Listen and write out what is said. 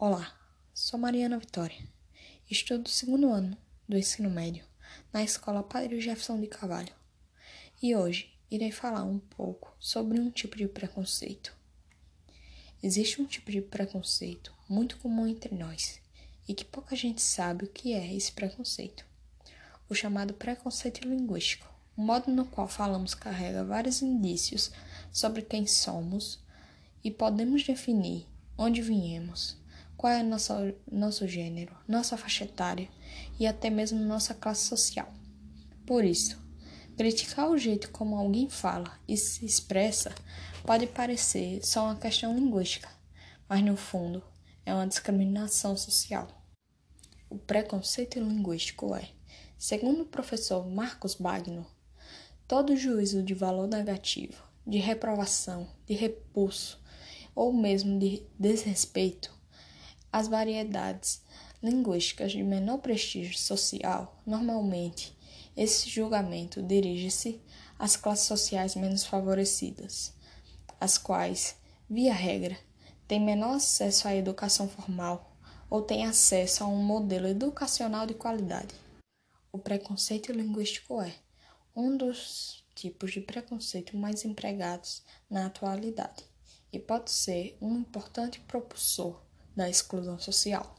Olá, sou Mariana Vitória. Estudo o segundo ano do ensino médio na Escola Padre Jefferson de Carvalho. E hoje irei falar um pouco sobre um tipo de preconceito. Existe um tipo de preconceito muito comum entre nós e que pouca gente sabe o que é esse preconceito. O chamado preconceito linguístico, o modo no qual falamos carrega vários indícios sobre quem somos e podemos definir onde viemos, qual é nosso, nosso gênero, nossa faixa etária e até mesmo nossa classe social. Por isso, criticar o jeito como alguém fala e se expressa pode parecer só uma questão linguística, mas no fundo é uma discriminação social. O preconceito linguístico é, segundo o professor Marcos Bagno, todo juízo de valor negativo, de reprovação, de repulso ou mesmo de desrespeito as variedades linguísticas de menor prestígio social, normalmente, esse julgamento dirige-se às classes sociais menos favorecidas, as quais, via regra, têm menor acesso à educação formal ou têm acesso a um modelo educacional de qualidade. O preconceito linguístico é um dos tipos de preconceito mais empregados na atualidade e pode ser um importante propulsor da exclusão social.